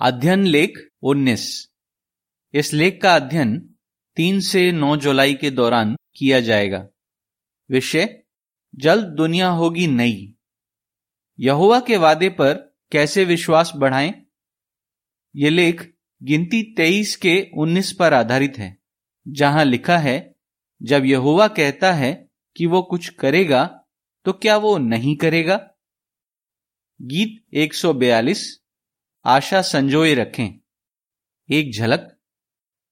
अध्ययन लेख 19 इस लेख का अध्ययन तीन से नौ जुलाई के दौरान किया जाएगा। विषय, जल्द दुनिया होगी नई। यहुआ के वादे पर कैसे विश्वास बढ़ाएँ? ये लेख गिनती तेईस के उन्नीस पर आधारित है, जहाँ लिखा है, जब यहुआ कहता है कि वो कुछ करेगा तो क्या वो नहीं करेगा? गीत 142 आशा संजोए रखें। एक झलक।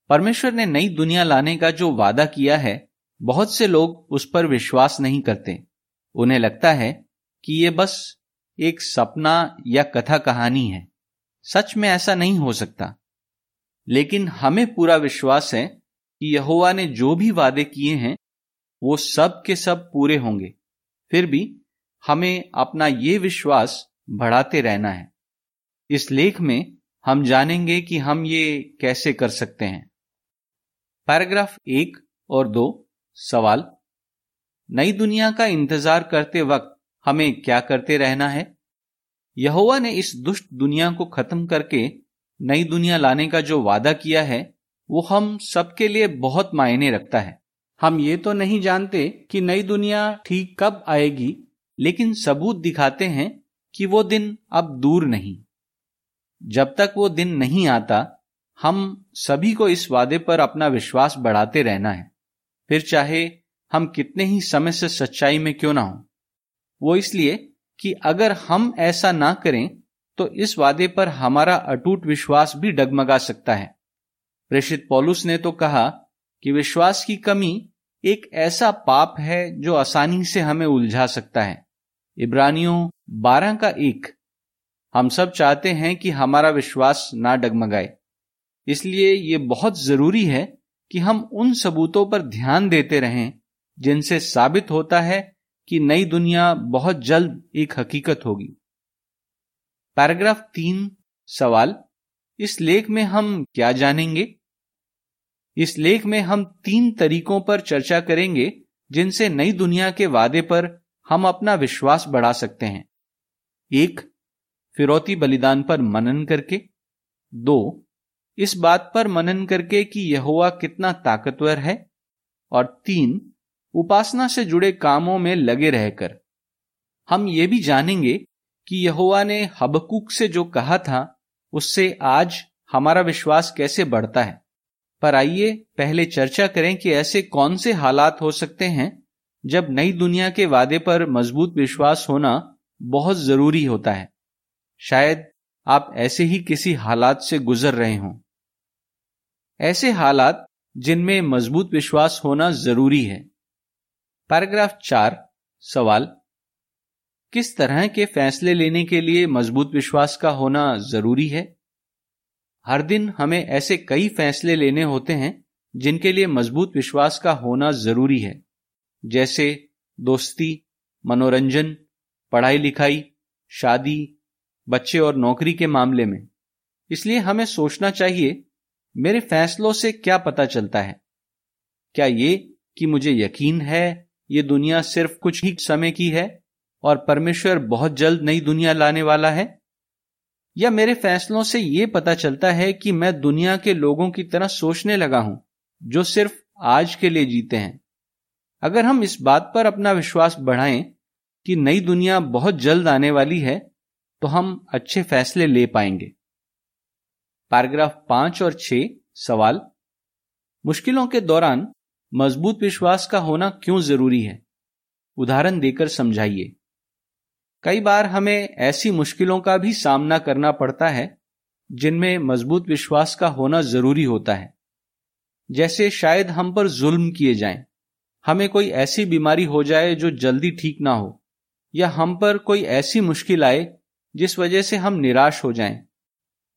परमेश्वर ने नई दुनिया लाने का जो वादा किया है, बहुत से लोग उस पर विश्वास नहीं करते। उन्हें लगता है कि ये बस एक सपना या कथा कहानी है। सच में ऐसा नहीं हो सकता। लेकिन हमें पूरा विश्वास है कि यहोवा ने जो भी वादे किए हैं, वो सब के सब पूरे होंगे। फिर भी हमें अपना ये विश्वास बढ़ाते रहना है। इस लेख में हम जानेंगे कि हम ये कैसे कर सकते हैं। पैराग्राफ एक और दो, सवाल। नई दुनिया का इंतज़ार करते वक्त हमें क्या करते रहना है? यहोवा ने इस दुष्ट दुनिया को खत्म करके नई दुनिया लाने का जो वादा किया है, वो हम सबके लिए बहुत मायने रखता है। हम ये तो नहीं जानते कि नई दुनिया ठीक कब आएगी, लेकिन सबूत दिखाते हैं कि वो दिन अब दूर नहीं। जब तक वो दिन नहीं आता, हम सभी को इस वादे पर अपना विश्वास बढ़ाते रहना है। फिर चाहे हम कितने ही समय से सच्चाई में क्यों ना हो। वो इसलिए कि अगर हम ऐसा ना करें तो इस वादे पर हमारा अटूट विश्वास भी डगमगा सकता है। प्रेषित पॉलुस ने तो कहा कि विश्वास की कमी एक ऐसा पाप है जो आसानी से हमें उलझा सकता है। इब्रानियों बारह का एक हम सब चाहते हैं कि हमारा विश्वास ना डगमगाए। इसलिए ये बहुत ज़रूरी है कि हम उन सबूतों पर ध्यान देते रहें, जिनसे साबित होता है कि नई दुनिया बहुत जल्द एक हकीकत होगी। पैराग्राफ तीन, सवाल, इस लेख में हम क्या जानेंगे? इस लेख में हम तीन तरीकों पर चर्चा करेंगे, जिनसे नई दुनिया के वादे पर हम अपना विश्वास बढ़ा सकते हैं। एक फिरौती बलिदान पर मनन करके। दो, इस बात पर मनन करके कि यहोवा कितना ताकतवर है। और तीन, उपासना से जुड़े कामों में लगे रहकर। हम ये भी जानेंगे कि यहोवा ने हबकूक से जो कहा था, उससे आज हमारा विश्वास कैसे बढ़ता है। पर आइए पहले चर्चा करें कि ऐसे कौन से हालात हो सकते हैं, जब नई दुनिया के वादे पर मज़बूत विश्वास होना बहुत ज़रूरी होता है। शायद आप ऐसे ही किसी हालात से गुजर रहे हों। ऐसे हालात जिनमें मज़बूत विश्वास होना ज़रूरी है। पैराग्राफ चार, सवाल। किस तरह के फैसले लेने के लिए मज़बूत विश्वास का होना ज़रूरी है? हर दिन हमें ऐसे कई फैसले लेने होते हैं जिनके लिए मज़बूत विश्वास का होना ज़रूरी है। जैसे दोस्ती, मनोरंजन पढ़ाई लिखाई शादी बच्चे और नौकरी के मामले में। इसलिए हमें सोचना चाहिए, मेरे फैसलों से क्या पता चलता है? क्या ये कि मुझे यकीन है, ये दुनिया सिर्फ़ कुछ ही समय की है और परमेश्वर बहुत जल्द नई दुनिया लाने वाला है? या मेरे फैसलों से यह पता चलता है कि मैं दुनिया के लोगों की तरह सोचने लगा हूँ, जो सिर्फ़ आज के लिए जीते हैं? अगर हम इस बात पर अपना विश्वास बढ़ाएँ कि नई दुनिया बहुत जल्द आने वाली है तो हम अच्छे फैसले ले पाएँगे। पैराग्राफ पाँच और छ सवाल। मुश्किलों के दौरान मज़बूत विश्वास का होना क्यों ज़रूरी है? उदाहरण देकर समझाइए। कई बार हमें ऐसी मुश्किलों का भी सामना करना पड़ता है जिनमें मज़बूत विश्वास का होना ज़रूरी होता है। जैसे शायद हम पर जुल्म किए जाएँ, हमें कोई ऐसी बीमारी हो जाए जो जल्दी ठीक ना हो या हम पर कोई ऐसी मुश्किल आए जिस वजह से हम निराश हो जाएँ।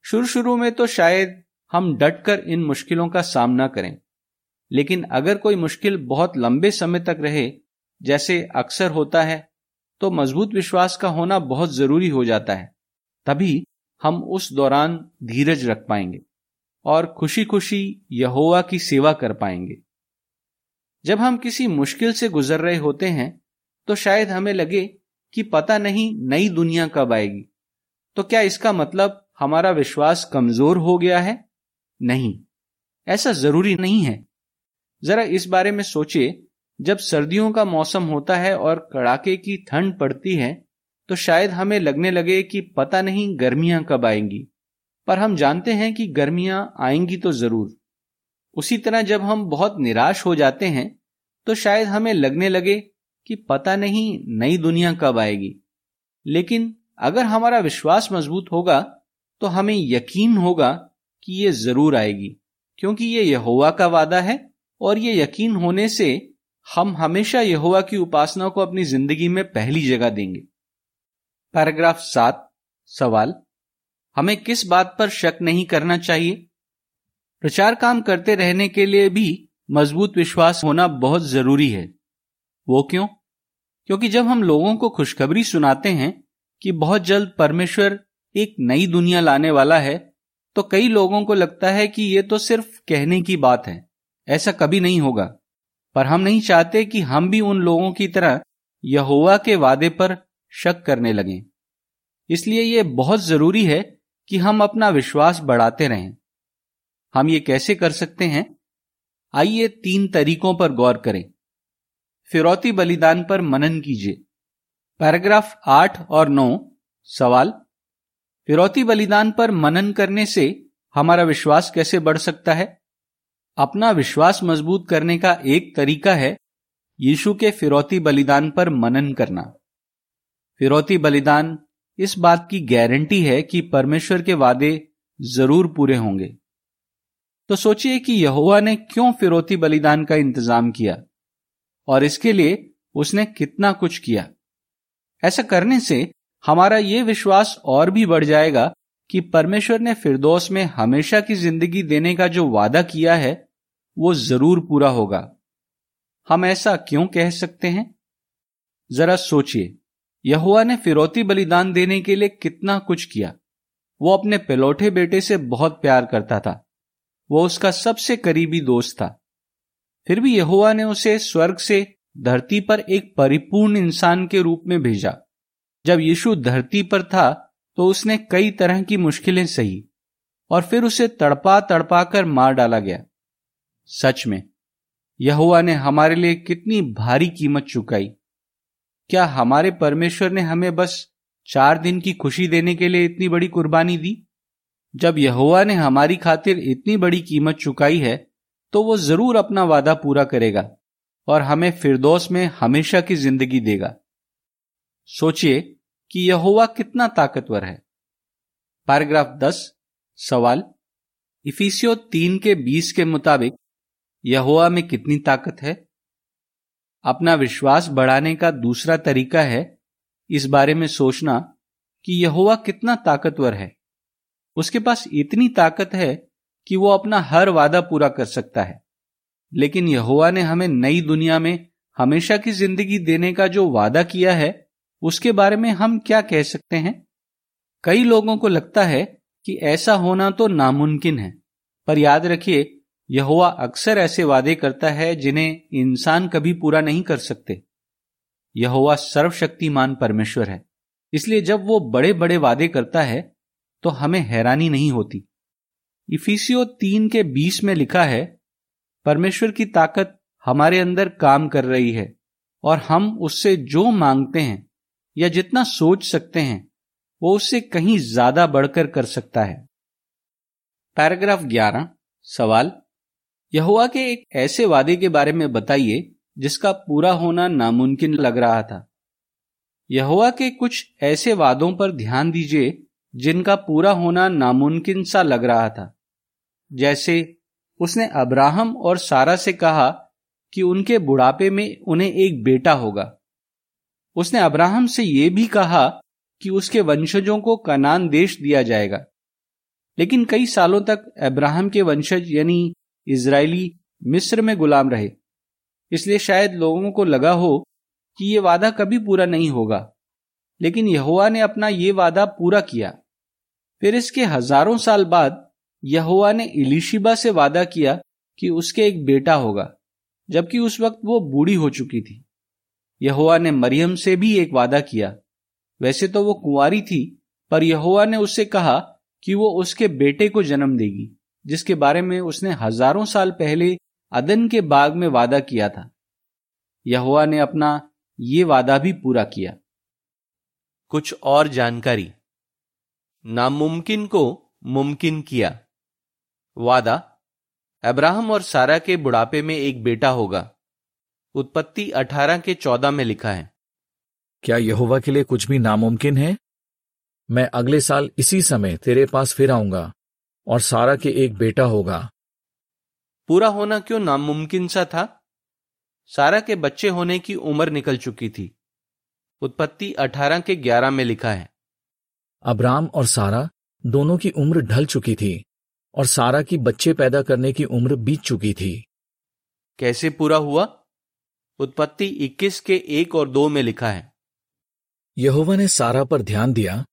शुरू शुरू में तो शायद हम डटकर इन मुश्किलों का सामना करें। लेकिन अगर कोई मुश्किल बहुत लंबे समय तक रहे, जैसे अक्सर होता है तो मज़बूत विश्वास का होना बहुत ज़रूरी हो जाता है। तभी हम उस दौरान धीरज रख पाएँगे और खुशी खुशी यहोवा की सेवा कर पाएँगे। जब हम किसी मुश्किल से गुजर रहे होते हैं तो शायद हमें लगे कि पता नहीं नई दुनिया कब आएगी। तो क्या इसका मतलब हमारा विश्वास कमज़ोर हो गया है? नहीं। ऐसा ज़रूरी नहीं है। जरा इस बारे में सोचिए, जब सर्दियों का मौसम होता है और कड़ाके की ठंड पड़ती है तो शायद हमें लगने लगे कि पता नहीं गर्मियाँ कब आएँगी। पर हम जानते हैं कि गर्मियाँ आएँगी तो ज़रूर। उसी तरह जब हम बहुत निराश हो जाते हैं तो शायद हमें लगने लगे कि पता नहीं नई दुनिया कब आएगी। लेकिन अगर हमारा विश्वास मज़बूत होगा तो हमें यकीन होगा कि ये ज़रूर आएगी, क्योंकि ये यहोवा का वादा है, और ये यकीन होने से हम हमेशा यहोवा की उपासना को अपनी ज़िंदगी में पहली जगह देंगे। पैराग्राफ सात, सवाल, हमें किस बात पर शक नहीं करना चाहिए? प्रचार काम करते रहने के लिए भी मज़बूत विश्वास होना बहुत ज़रूरी है। वो क्यों? क्योंकि जब हम लोगों को खुशखबरी सुनाते हैं कि बहुत जल्द परमेश्वर एक नई दुनिया लाने वाला है तो कई लोगों को लगता है कि ये तो सिर्फ़ कहने की बात है। ऐसा कभी नहीं होगा। पर हम नहीं चाहते कि हम भी उन लोगों की तरह यहोवा के वादे पर शक करने लगें। इसलिए यह बहुत ज़रूरी है कि हम अपना विश्वास बढ़ाते रहें। हम ये कैसे कर सकते हैं? आइए तीन तरीकों पर गौर करें। फिरौती बलिदान पर मनन कीजिए। पैराग्राफ आठ और नौ, सवाल। फिरौती बलिदान पर मनन करने से हमारा विश्वास कैसे बढ़ सकता है? अपना विश्वास मज़बूत करने का एक तरीका है यीशु के फिरौती बलिदान पर मनन करना। फिरौती बलिदान इस बात की गारंटी है कि परमेश्वर के वादे ज़रूर पूरे होंगे। तो सोचिए कि यहोवा ने क्यों फिरौती बलिदान का इंतज़ाम किया और इसके लिए उसने कितना कुछ किया। ऐसा करने से हमारा यह विश्वास और भी बढ़ जाएगा कि परमेश्वर ने फिरदौस में हमेशा की ज़िंदगी देने का जो वादा किया है, वो ज़रूर पूरा होगा। हम ऐसा क्यों कह सकते हैं? जरा सोचिए यहुआ ने फिरौती बलिदान देने के लिए कितना कुछ किया। वो अपने पिलौठे बेटे से बहुत प्यार करता था। वो उसका सबसे करीबी दोस्त था। फिर भी यहुआ ने उसे स्वर्ग से धरती पर एक परिपूर्ण इंसान के रूप में भेजा। जब यीशु धरती पर था तो उसने कई तरह की मुश्किलें सही, और फिर उसे तड़पा तड़पा कर मार डाला गया। सच में यहुआ ने हमारे लिए कितनी भारी कीमत चुकाई। क्या हमारे परमेश्वर ने हमें बस चार दिन की खुशी देने के लिए इतनी बड़ी कुर्बानी दी? जब यहुआ ने हमारी खातिर इतनी बड़ी कीमत चुकाई है तो वो ज़रूर अपना वादा पूरा करेगा। और हमें फिरदौस में हमेशा की ज़िंदगी देगा। सोचिए कि यहोवा कितना ताकतवर है। पैराग्राफ दस, सवाल। इफिसियो तीन के बीस के मुताबिक यहोवा में कितनी ताकत है? अपना विश्वास बढ़ाने का दूसरा तरीका है इस बारे में सोचना कि यहोवा कितना ताकतवर है। उसके पास इतनी ताकत है कि वो अपना हर वादा पूरा कर सकता है। लेकिन यहोवा ने हमें नई दुनिया में हमेशा की ज़िंदगी देने का जो वादा किया है, उसके बारे में हम क्या कह सकते हैं? कई लोगों को लगता है कि ऐसा होना तो नामुमकिन है, पर याद रखिए यहुआ अक्सर ऐसे वादे करता है जिन्हें इंसान कभी पूरा नहीं कर सकते। यहुआ सर्वशक्तिमान परमेश्वर है, इसलिए जब वो बड़े बड़े वादे करता है तो हमें हैरानी नहीं होती। इफिसियो तीन के बीस में लिखा है परमेश्वर की ताकत हमारे अंदर काम कर रही है और हम उससे जो मांगते हैं या जितना सोच सकते हैं, वो उससे कहीं ज़्यादा बढ़कर कर सकता है। पैराग्राफ ग्यारह, सवाल। यहुआ के एक ऐसे वादे के बारे में बताइए, जिसका पूरा होना नामुमकिन लग रहा था। यहुआ के कुछ ऐसे वादों पर ध्यान दीजिए, जिनका पूरा होना नामुमकिन सा लग रहा था। जैसे उसने अब्राहम और सारा से कहा कि उनके बुढ़ापे में उन्हें एक बेटा होगा। उसने अब्राहम से यह भी कहा कि उसके वंशजों को कनान देश दिया जाएगा। लेकिन कई सालों तक अब्राहम के वंशज यानी इज़राइली मिस्र में गुलाम रहे। इसलिए शायद लोगों को लगा हो कि यह वादा कभी पूरा नहीं होगा। लेकिन यहुआ ने अपना ये वादा पूरा किया। फिर इसके हज़ारों साल बाद यहुआ ने इलिशिबा से वादा किया कि उसके एक बेटा होगा, जबकि उस वक्त वो बूढ़ी हो चुकी थी। यहुआ ने मरियम से भी एक वादा किया। वैसे तो वो कुंवारी थी, पर यहुआ ने उससे कहा कि वो उसके बेटे को जन्म देगी, जिसके बारे में उसने हज़ारों साल पहले अदन के बाग में वादा किया था। यहुआ ने अपना ये वादा भी पूरा किया। कुछ और जानकारी। नामुमकिन को मुमकिन किया। वादा अब्राहम और सारा के बुढ़ापे में एक बेटा होगा। उत्पत्ति अठारह के चौदह में लिखा है। क्या यहोवा के लिए कुछ भी नामुमकिन है? मैं अगले साल इसी समय तेरे पास फिर आऊँगा और सारा के एक बेटा होगा। पूरा होना क्यों नामुमकिन सा था? सारा के बच्चे होने की उम्र निकल चुकी थी। उत्पत्ति अठारह के ग्यारह में लिखा है। अब्राम और सारा दोनों की उम्र ढल चुकी थी। और सारा की बच्चे पैदा करने की उम्र बीत चुकी थी। कैसे पूरा हुआ? उत्पत्ति 21 के एक और दो में लिखा है। यहोवा ने सारा पर ध्यान दिया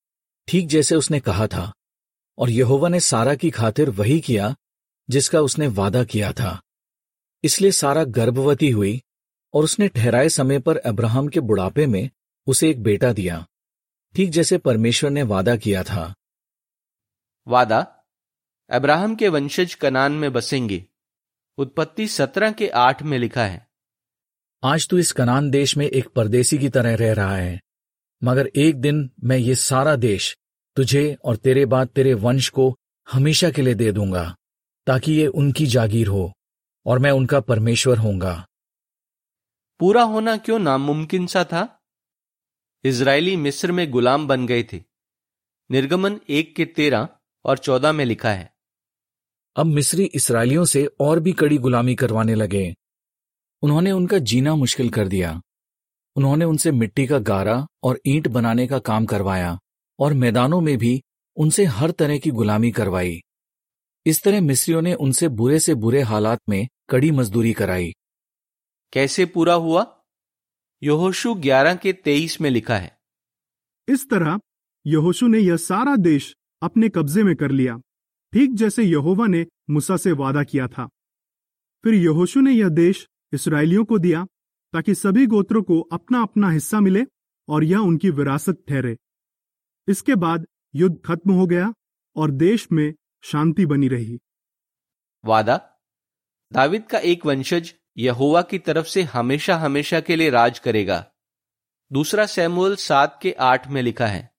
ठीक जैसे उसने कहा था और यहोवा ने सारा की खातिर वही किया जिसका उसने वादा किया था। इसलिए सारा गर्भवती हुई और उसने ठहराए समय पर अब्राहम के बुढ़ापे में उसे एक बेटा दिया ठीक जैसे परमेश्वर ने वादा किया था। वादा? अब्राहम के वंशज कनान में बसेंगे। उत्पत्ति सत्रह के आठ में लिखा है। आज तू इस कनान देश में एक परदेसी की तरह रह रहा है। मगर एक दिन मैं ये सारा देश तुझे और तेरे बाद तेरे वंश को हमेशा के लिए दे दूँगा ताकि ये उनकी जागीर हो और मैं उनका परमेश्वर होऊँगा। पूरा होना क्यों नामुमकिन सा था? इज़राइली मिस्र में गुलाम बन गए थे। निर्गमन एक के तेरह और चौदह में लिखा है। अब मिस्री इसराइलियों से और भी कड़ी गुलामी करवाने लगे। उन्होंने उनका जीना मुश्किल कर दिया। उन्होंने उनसे मिट्टी का गारा और ईंट बनाने का काम करवाया और मैदानों में भी उनसे हर तरह की गुलामी करवाई। इस तरह मिस्रियों ने उनसे बुरे से बुरे हालात में कड़ी मजदूरी कराई। कैसे पूरा हुआ? यहोशु ग्यारह के तेईस में लिखा है। इस तरह यहोशु ने यह सारा देश अपने कब्जे में कर लिया। ठीक जैसे यहोवा ने मूसा से वादा किया था। फिर यहोशु ने यह देश इसराइलियों को दिया ताकि सभी गोत्रों को अपना अपना हिस्सा मिले और यह उनकी विरासत ठहरे। इसके बाद युद्ध खत्म हो गया और देश में शांति बनी रही। वादा? दाविद का एक वंशज यहोवा की तरफ़ से हमेशा हमेशा के लिए राज करेगा। दूसरा सैमुअल सात के आठ में लिखा है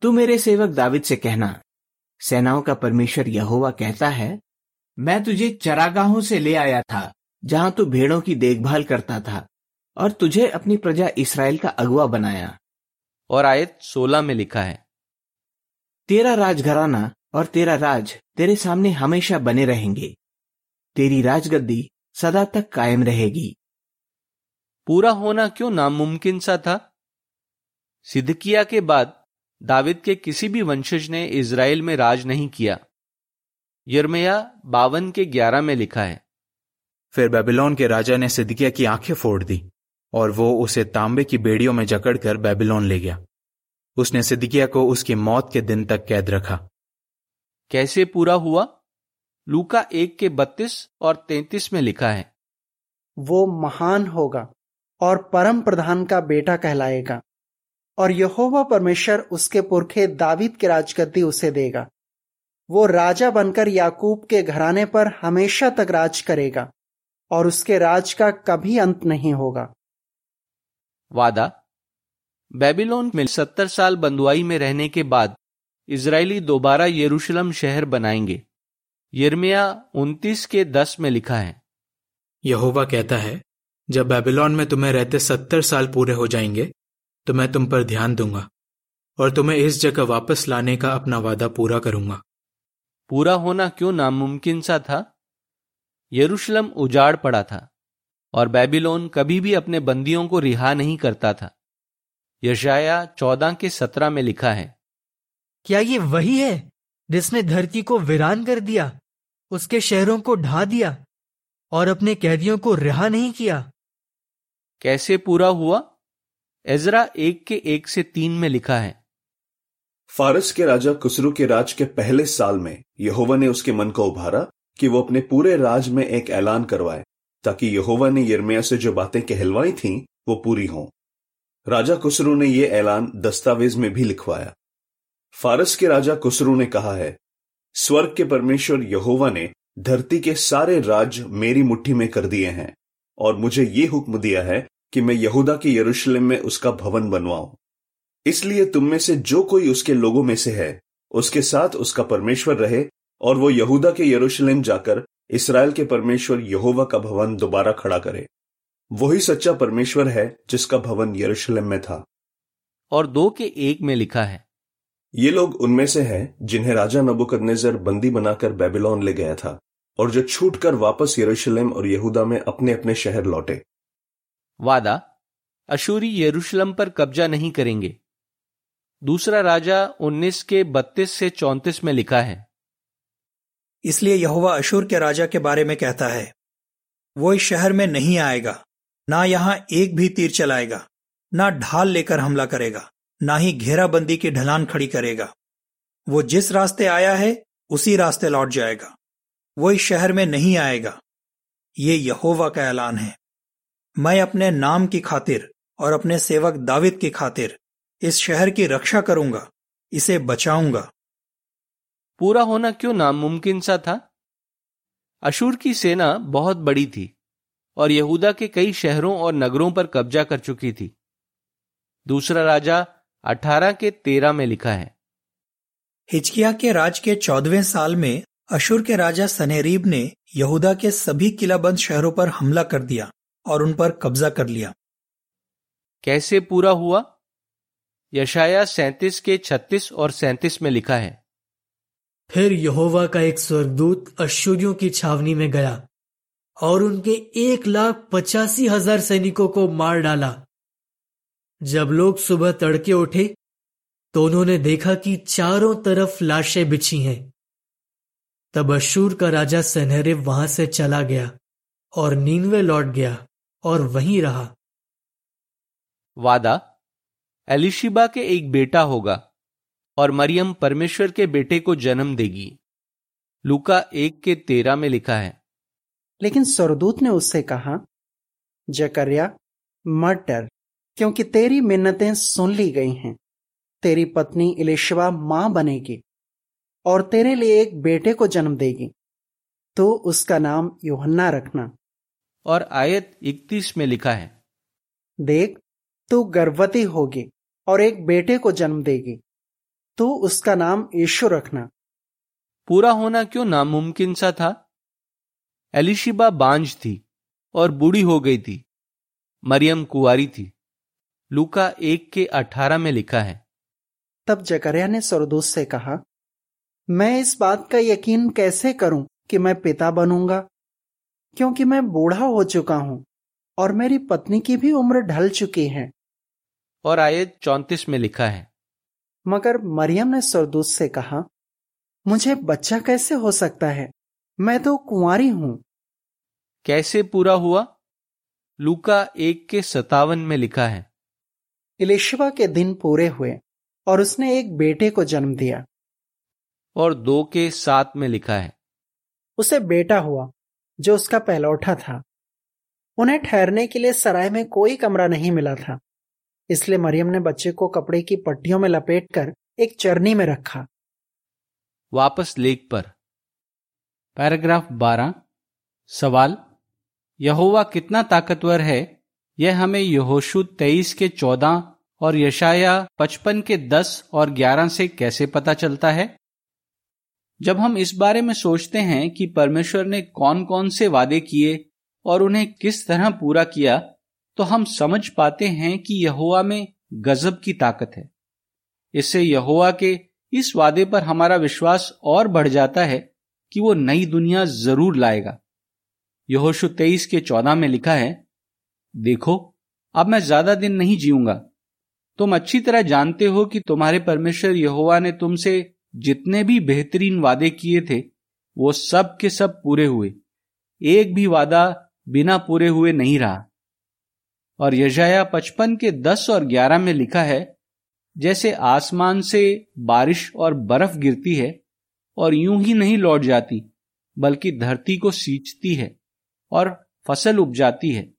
तू मेरे सेवक दाविद से कहना सेनाओं का परमेश्वर यहोवा कहता है मैं तुझे चरागाहों से ले आया था जहाँ तू भेड़ों की देखभाल करता था और तुझे अपनी प्रजा इसराइल का अगुआ बनाया। और आयत सोलह में लिखा है तेरा राजघराना और तेरा राज तेरे सामने हमेशा बने रहेंगे। तेरी राजगद्दी सदा तक कायम रहेगी। पूरा होना क्यों नामुमकिन सा था? सिद्धकिया के बाद दाविद के किसी भी वंशज ने इज़राइल में राज नहीं किया। यर्मया बावन के ग्यारह में लिखा है। फिर बेबीलोन के राजा ने सिद्दिकिया की आँखें फोड़ दी और वो उसे तांबे की बेड़ियों में जकड़कर बेबीलोन ले गया। उसने सिद्दिकिया को उसकी मौत के दिन तक कैद रखा। कैसे पूरा हुआ? लूका एक के बत्तीस और तैतीस में लिखा है। वो महान होगा और परम प्रधान का बेटा कहलाएगा। और यहोवा परमेश्वर उसके पुरखे दावीद के राजगद्दी उसे देगा। वो राजा बनकर याकूब के घराने पर हमेशा तक राज करेगा और उसके राज का कभी अंत नहीं होगा। वादा। बेबीलोन में सत्तर साल बंदुआई में रहने के बाद इसराइली दोबारा यरूशलेम शहर बनाएँगे। यर्मिया उनतीस के दस में लिखा है। यहोवा कहता है जब बेबीलोन में तुम्हें रहते सत्तर साल पूरे हो जाएँगे तो मैं तुम पर ध्यान दूँगा और तुम्हें इस जगह वापस लाने का अपना वादा पूरा करूँगा। पूरा होना क्यों नामुमकिन सा था? यरूशलेम उजाड़ पड़ा था और बेबीलोन कभी भी अपने बंदियों को रिहा नहीं करता था। यशाया चौदह के सत्रह में लिखा है क्या ये वही है जिसने धरती को वीरान कर दिया उसके शहरों को ढा दिया और अपने कैदियों को रिहा नहीं किया? कैसे पूरा हुआ? एजरा एक के एक से तीन में लिखा है। फारस के राजा कुसरू के राज के पहले साल में यहोवा ने उसके मन को उभारा कि वो अपने पूरे राज में एक ऐलान करवाए, ताकि यहोवा ने यर्मिया से जो बातें कहलवाई थीं, वो पूरी हों। राजा कुसरू ने यह ऐलान दस्तावेज़ में भी लिखवाया। फारस के राजा कुसरू ने कहा है, स्वर्ग के परमेश्वर यहोवा ने धरती के सारे राज मेरी मुट्ठी में कर दिए हैं, और मुझे ये हुक्म दिया है कि मैं यहूदा के यरूशलेम में उसका भवन बनवाऊं। इसलिए तुम में से जो कोई उसके लोगों में से है उसके साथ उसका परमेश्वर रहे और वो यहूदा के यरूशलेम जाकर इसराइल के परमेश्वर यहोवा का भवन दोबारा खड़ा करे। वही सच्चा परमेश्वर है जिसका भवन यरूशलेम में था। और दो के एक में लिखा है ये लोग उनमें से हैं जिन्हें राजा नबुकदनेजर बंदी बनाकर बेबीलोन ले गया था और जो छूटकर वापस यरूशलेम और यहूदा में अपने अपने शहर लौटे। वादा, अशूरी यरूशलम पर कब्जा नहीं करेंगे। दूसरा राजा 19 के 32 से 34 में लिखा है। इसलिए यहोवा अशूर के राजा के बारे में कहता है, वो इस शहर में नहीं आएगा, ना यहाँ एक भी तीर चलाएगा, ना ढाल लेकर हमला करेगा, ना ही घेराबंदी की ढलान खड़ी करेगा। वो जिस रास्ते आया है, उसी रास्ते लौट जाएगा। वो इस शहर में नहीं आएगा। ये यहोवा का ऐलान है। मैं अपने नाम की खातिर और अपने सेवक दाविद की खातिर इस शहर की रक्षा करूँगा इसे बचाऊँगा। पूरा होना क्यों नामुमकिन सा था? अशूर की सेना बहुत बड़ी थी और यहूदा के कई शहरों और नगरों पर कब्जा कर चुकी थी। दूसरा राजा अठारह के तेरह में लिखा है। हिचकिया के राज के चौदहवें साल में अशुर के राजा सनेरीब ने यहूदा के सभी किलाबंद शहरों पर हमला कर दिया। और उन पर कब्जा कर लिया। कैसे पूरा हुआ? यशाया सैतीस के छत्तीस और सैंतीस में लिखा है। फिर यहोवा का एक स्वर्गदूत अशूरियों की छावनी में गया और उनके एक लाख पचासी हज़ार सैनिकों को मार डाला। जब लोग सुबह तड़के उठे तो उन्होंने देखा कि चारों तरफ़ लाशें बिछी हैं। तब अशूर का राजा सनहरिव वहाँ से चला गया और नीनवे लौट गया। और वहीं रहा। वादा एलिशिबा के एक बेटा होगा और मरियम परमेश्वर के बेटे को जन्म देगी। लुका एक के तेरह में लिखा है। लेकिन सरदूत ने उससे कहा जकरिया मत डर क्योंकि तेरी मिन्नतें सुन ली गई हैं। तेरी पत्नी इलिशवा माँ बनेगी और तेरे लिए एक बेटे को जन्म देगी। तो उसका नाम योहन्ना रखना। और आयत इकतीस में लिखा है। देख तू गर्भवती होगी और एक बेटे को जन्म देगी। तो उसका नाम यीशु रखना। पूरा होना क्यों नामुमकिन सा था? एलिशिबा बांझ थी और बूढ़ी हो गई थी। मरियम कुआरी थी। लूका एक के अठारह में लिखा है। तब जकरिया ने सरदूत से कहा मैं इस बात का यकीन कैसे करूँ कि मैं पिता बनूँगा? क्योंकि मैं बूढ़ा हो चुका हूँ और मेरी पत्नी की भी उम्र ढल चुकी है। और आयत चौंतीस में लिखा है। मगर मरियम ने सरदूत से कहा मुझे बच्चा कैसे हो सकता है? मैं तो कुंवारी हूँ। कैसे पूरा हुआ? लूका एक के सतावन में लिखा है। इलिशवा के दिन पूरे हुए और उसने एक बेटे को जन्म दिया। और दो के सात में लिखा है। उसे बेटा हुआ। जो उसका पहलौठा था। उन्हें ठहरने के लिए सराय में कोई कमरा नहीं मिला था। इसलिए मरियम ने बच्चे को कपड़े की पट्टियों में लपेटकर एक चरनी में रखा। वापस लेख पर। पैराग्राफ 12 सवाल, यहोवा कितना ताकतवर है? यह हमें यहोशु तेईस के चौदह और यशाया पचपन के दस और ग्यारह से कैसे पता चलता है? जब हम इस बारे में सोचते हैं कि परमेश्वर ने कौन कौन से वादे किए और उन्हें किस तरह पूरा किया तो हम समझ पाते हैं कि यहोवा में गजब की ताकत है। इससे यहोवा के इस वादे पर हमारा विश्वास और बढ़ जाता है कि वो नई दुनिया ज़रूर लाएगा। यहोशु तेईस के चौदह में लिखा है, देखो, अब मैं ज़्यादा दिन नहीं जीऊँगा। तुम अच्छी तरह जानते हो कि तुम्हारे परमेश्वर यहोवा ने तुमसे जितने भी बेहतरीन वादे किए थे, वो सब के सब पूरे हुए। एक भी वादा बिना पूरे हुए नहीं रहा। और यजाया पचपन के दस और ग्यारह में लिखा है, जैसे आसमान से बारिश और बर्फ़ गिरती है, और यूँ ही नहीं लौट जाती, बल्कि धरती को सींचती है और फ़सल उपजाती है,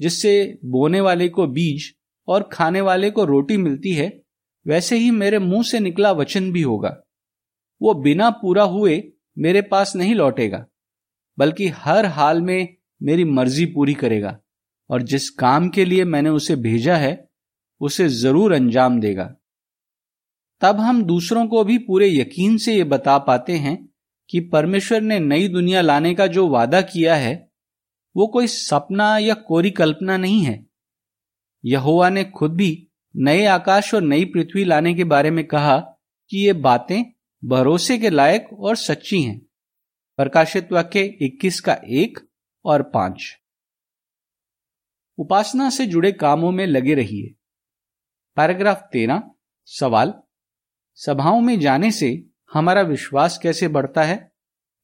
जिससे बोने वाले को बीज और खाने वाले को रोटी मिलती है, वैसे ही मेरे मुँह से निकला वचन भी होगा। वो बिना पूरा हुए मेरे पास नहीं लौटेगा, बल्कि हर हाल में मेरी मर्ज़ी पूरी करेगा, और जिस काम के लिए मैंने उसे भेजा है, उसे ज़रूर अंजाम देगा। तब हम दूसरों को भी पूरे यकीन से ये बता पाते हैं कि परमेश्वर ने नई दुनिया लाने का जो वादा किया है, वो कोई सपना या कोरी कल्पना नहीं है। यहोवा ने खुद भी नए आकाश और नई पृथ्वी लाने के बारे में कहा कि ये बातें भरोसे के लायक और सच्ची हैं। प्रकाशित वाक्य 21 का एक और पाँच। उपासना से जुड़े कामों में लगे रहिए। पैराग्राफ तेरह, सवाल, सभाओं में जाने से हमारा विश्वास कैसे बढ़ता है?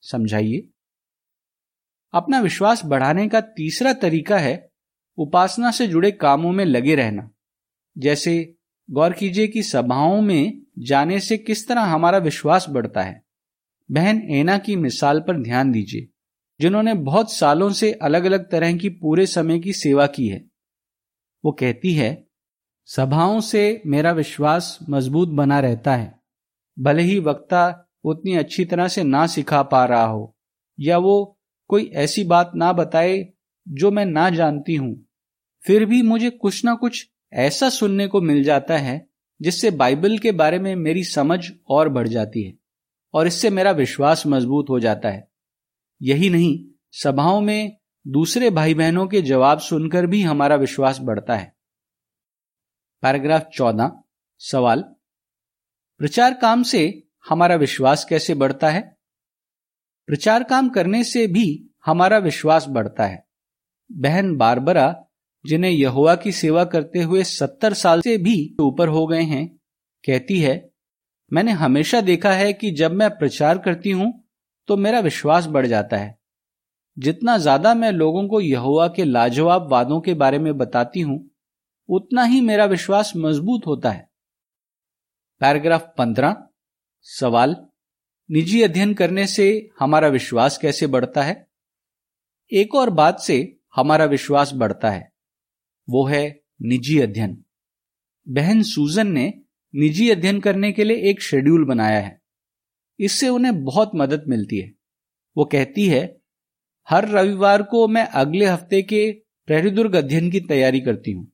समझाइए। अपना विश्वास बढ़ाने का तीसरा तरीका है उपासना से जुड़े कामों में लगे रहना। जैसे, गौर कीजिए कि सभाओं में जाने से किस तरह हमारा विश्वास बढ़ता है? बहन एना की मिसाल पर ध्यान दीजिए, जिन्होंने बहुत सालों से अलग अलग तरह की पूरे समय की सेवा की है। वो कहती है, सभाओं से मेरा विश्वास मज़बूत बना रहता है। भले ही वक्ता उतनी अच्छी तरह से ना सिखा पा रहा हो, या वो कोई ऐसी बात ना बताए जो मैं ना जानती हूँ, फिर भी मुझे कुछ ना कुछ ऐसा सुनने को मिल जाता है जिससे बाइबल के बारे में मेरी समझ और बढ़ जाती है और इससे मेरा विश्वास मज़बूत हो जाता है। यही नहीं, सभाओं में दूसरे भाई बहनों के जवाब सुनकर भी हमारा विश्वास बढ़ता है। पैराग्राफ चौदह, सवाल, प्रचार काम से हमारा विश्वास कैसे बढ़ता है? प्रचार काम करने से भी हमारा विश्वास बढ़ता है। बहन बारबरा जिन्हें यहुआ की सेवा करते हुए सत्तर साल से भी ऊपर हो गए हैं, कहती है, मैंने हमेशा देखा है कि जब मैं प्रचार करती हूँ तो मेरा विश्वास बढ़ जाता है। जितना ज़्यादा मैं लोगों को यहुआ के लाजवाब वादों के बारे में बताती हूँ, उतना ही मेरा विश्वास मज़बूत होता है। पैराग्राफ पंद्रह, सवाल, निजी अध्ययन करने से हमारा विश्वास कैसे बढ़ता है? एक और बात से हमारा विश्वास बढ़ता है। वो है निजी अध्ययन। बहन सूजन ने निजी अध्ययन करने के लिए एक शेड्यूल बनाया है। इससे उन्हें बहुत मदद मिलती है। वो कहती है, हर रविवार को मैं अगले हफ़्ते के प्रहरीदुर्ग अध्ययन की तैयारी करती हूँ।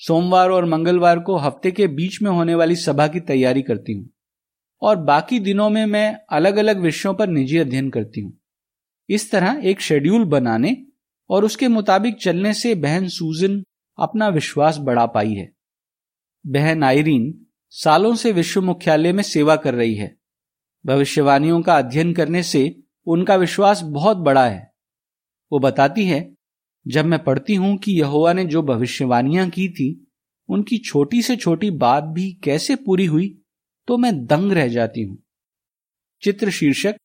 सोमवार और मंगलवार को हफ़्ते के बीच में होने वाली सभा की तैयारी करती हूँ और बाकी दिनों में मैं अलग अलग विषयों पर निजी अध्ययन करती हूँ। इस तरह एक शेड्यूल बनाने और उसके मुताबिक चलने से बहन सूजन अपना विश्वास बढ़ा पाई है। बहन आयरीन सालों से विश्व मुख्यालय में सेवा कर रही है। भविष्यवाणियों का अध्ययन करने से उनका विश्वास बहुत बड़ा है। वो बताती है, जब मैं पढ़ती हूँ कि यहोवा ने जो भविष्यवाणियाँ की थी, उनकी छोटी से छोटी बात भी कैसे पूरी हुई तो मैं दंग रह जाती हूँ। चित्र शीर्षक,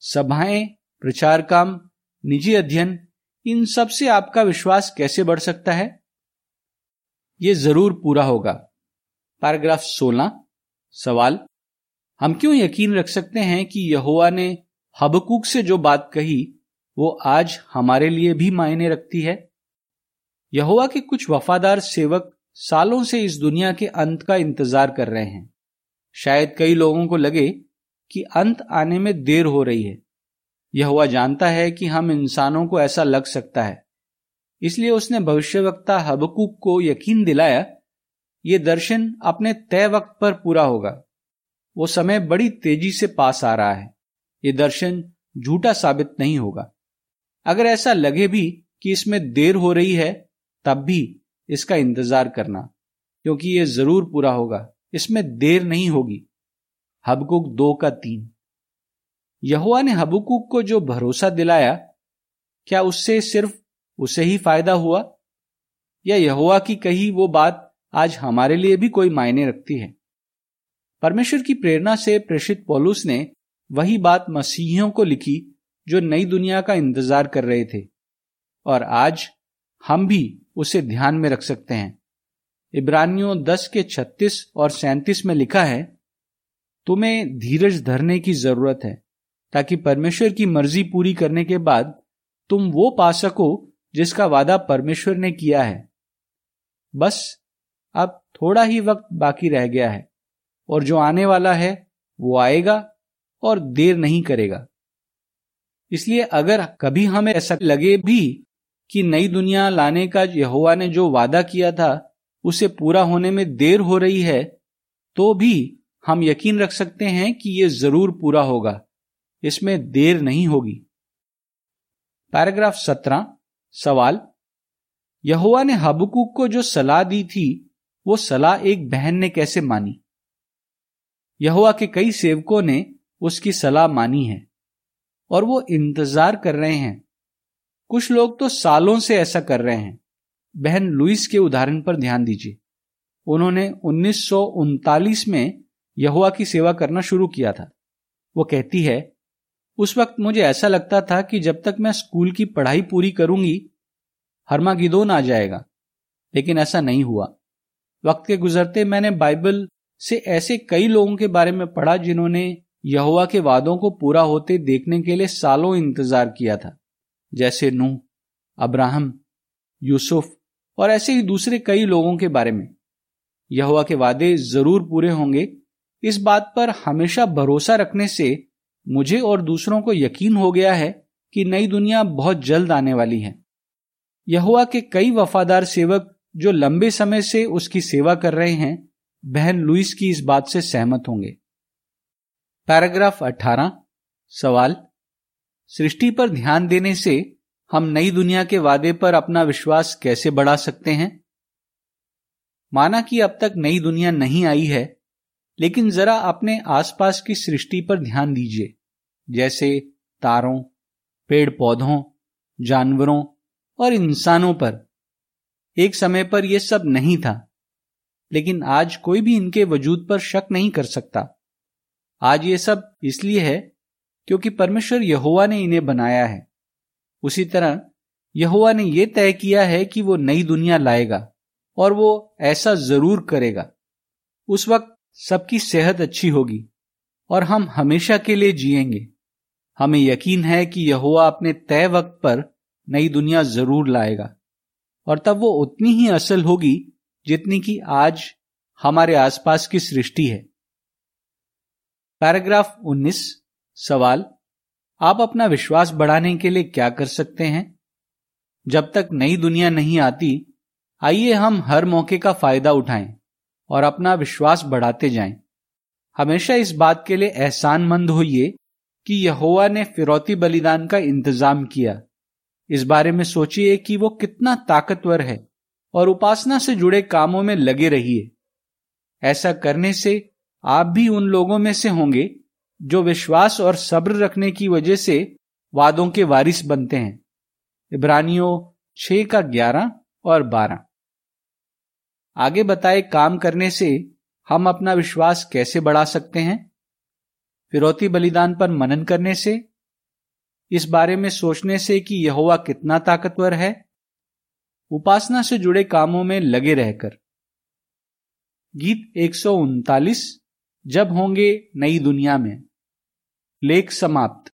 सभाएँ, प्रचार काम, निजी अध्ययन, इन सबसे आपका विश्वास कैसे बढ़ सकता है? ये ज़रूर पूरा होगा। पैराग्राफ 16 सवाल। हम क्यों यकीन रख सकते हैं कि यहोवा ने हबकूक से जो बात कही, वो आज हमारे लिए भी मायने रखती है? यहोवा के कुछ वफादार सेवक सालों से इस दुनिया के अंत का इंतज़ार कर रहे हैं। शायद कई लोगों को लगे कि अंत आने में देर हो रही है। यहोवा जानता है कि हम इंसानों को ऐसा लग सकता है। इसलिए उसने भविष्यवक्ता हबकुक को यकीन दिलाया, ये दर्शन अपने तय वक्त पर पूरा होगा। वो समय बड़ी तेज़ी से पास आ रहा है। ये दर्शन झूठा साबित नहीं होगा। अगर ऐसा लगे भी कि इसमें देर हो रही है, तब भी इसका इंतज़ार करना, क्योंकि ये ज़रूर पूरा होगा। इसमें देर नहीं होगी। हबकुक दो का तीन। यहुआ ने हबकुक को जो भरोसा दिलाया, क्या उससे सिर्फ़ उसे ही फ़ायदा हुआ? या यहुआ की कही वो बात आज हमारे लिए भी कोई मायने रखती है? परमेश्वर की प्रेरणा से प्रेषित पौलुस ने वही बात मसीहियों को लिखी जो नई दुनिया का इंतज़ार कर रहे थे। और आज हम भी उसे ध्यान में रख सकते हैं। इब्रानियों दस के छत्तीस और सैंतीस में लिखा है, तुम्हें धीरज धरने की ज़रूरत है, ताकि परमेश्वर की मर्ज़ी पूरी करने के बाद तुम वो पा सको जिसका वादा परमेश्वर ने किया है। बस, अब थोड़ा ही वक्त बाकी रह गया है और जो आने वाला है, वो आएगा और देर नहीं करेगा। इसलिए अगर कभी हमें ऐसा लगे भी कि नई दुनिया लाने का यहोवा ने जो वादा किया था, उसे पूरा होने में देर हो रही है तो भी हम यकीन रख सकते हैं कि यह ज़रूर पूरा होगा। इसमें देर नहीं होगी। पैराग्राफ सत्रह सवाल यहुआ ने हबकुक को जो सलाह दी थी, वो सलाह एक बहन ने कैसे मानी? यहुआ के कई सेवकों ने उसकी सलाह मानी है, और वो इंतज़ार कर रहे हैं। कुछ लोग तो सालों से ऐसा कर रहे हैं। बहन लुइस के उदाहरण पर ध्यान दीजिए। उन्होंने उन्नीस सौ उनतालीस में यहुआ की सेवा करना शुरू किया था। वो कहती है उस वक्त मुझे ऐसा लगता था कि जब तक मैं स्कूल की पढ़ाई पूरी करूँगी, हरमा गिदोन आ जाएगा। लेकिन ऐसा नहीं हुआ। वक्त के गुजरते मैंने बाइबल से ऐसे कई लोगों के बारे में पढ़ा जिन्होंने यहुआ के वादों को पूरा होते देखने के लिए सालों इंतज़ार किया था। जैसे नूह, अब्राहम, यूसुफ और ऐसे ही दूसरे कई लोगों के बारे में। यहुआ के वादे ज़रूर पूरे होंगे। इस बात पर हमेशा भरोसा रखने से मुझे और दूसरों को यकीन हो गया है कि नई दुनिया बहुत जल्द आने वाली है। यहुआ के कई वफादार सेवक जो लंबे समय से उसकी सेवा कर रहे हैं, बहन लुइस की इस बात से सहमत होंगे। पैराग्राफ 18 सवाल। सृष्टि पर ध्यान देने से हम नई दुनिया के वादे पर अपना विश्वास कैसे बढ़ा सकते हैं? माना कि अब तक नई दुनिया नहीं आई है लेकिन जरा अपने आसपास की सृष्टि पर ध्यान दीजिए। जैसे तारों पेड़ पौधों जानवरों और इंसानों पर। एक समय पर यह सब नहीं था, लेकिन आज कोई भी इनके वजूद पर शक नहीं कर सकता। आज ये सब इसलिए है क्योंकि परमेश्वर यहोवा ने इन्हें बनाया है। उसी तरह यहोवा ने यह तय किया है कि वो नई दुनिया लाएगा और वो ऐसा ज़रूर करेगा। उस वक्त सबकी सेहत अच्छी होगी और हम हमेशा के लिए जिएँगे। हमें यकीन है कि यहुआ अपने तय वक्त पर नई दुनिया ज़रूर लाएगा। और तब वो उतनी ही असल होगी जितनी कि आज हमारे आसपास की सृष्टि है। पैराग्राफ 19 सवाल, आप अपना विश्वास बढ़ाने के लिए क्या कर सकते हैं? जब तक नई दुनिया नहीं आती, आइए हम हर मौके का फ़ायदा उठाएँ। और अपना विश्वास बढ़ाते जाएँ। हमेशा इस बात के लिए एहसानमंद होइए कि यहोवा ने फिरौती बलिदान का इंतज़ाम किया। इस बारे में सोचिए कि वो कितना ताकतवर है और उपासना से जुड़े कामों में लगे रहिए। ऐसा करने से आप भी उन लोगों में से होंगे जो विश्वास और सब्र रखने की वजह से वादों के वारिस बनते हैं। इब्रानियों छह का ग्यारह और बारह। आगे बताए काम करने से हम अपना विश्वास कैसे बढ़ा सकते हैं? फिरौती बलिदान पर मनन करने से? इस बारे में सोचने से कि यहोवा कितना ताकतवर है? उपासना से जुड़े कामों में लगे रहकर। गीत एक सौ उनतालीस, जब होंगे नई दुनिया में। लेख समाप्त।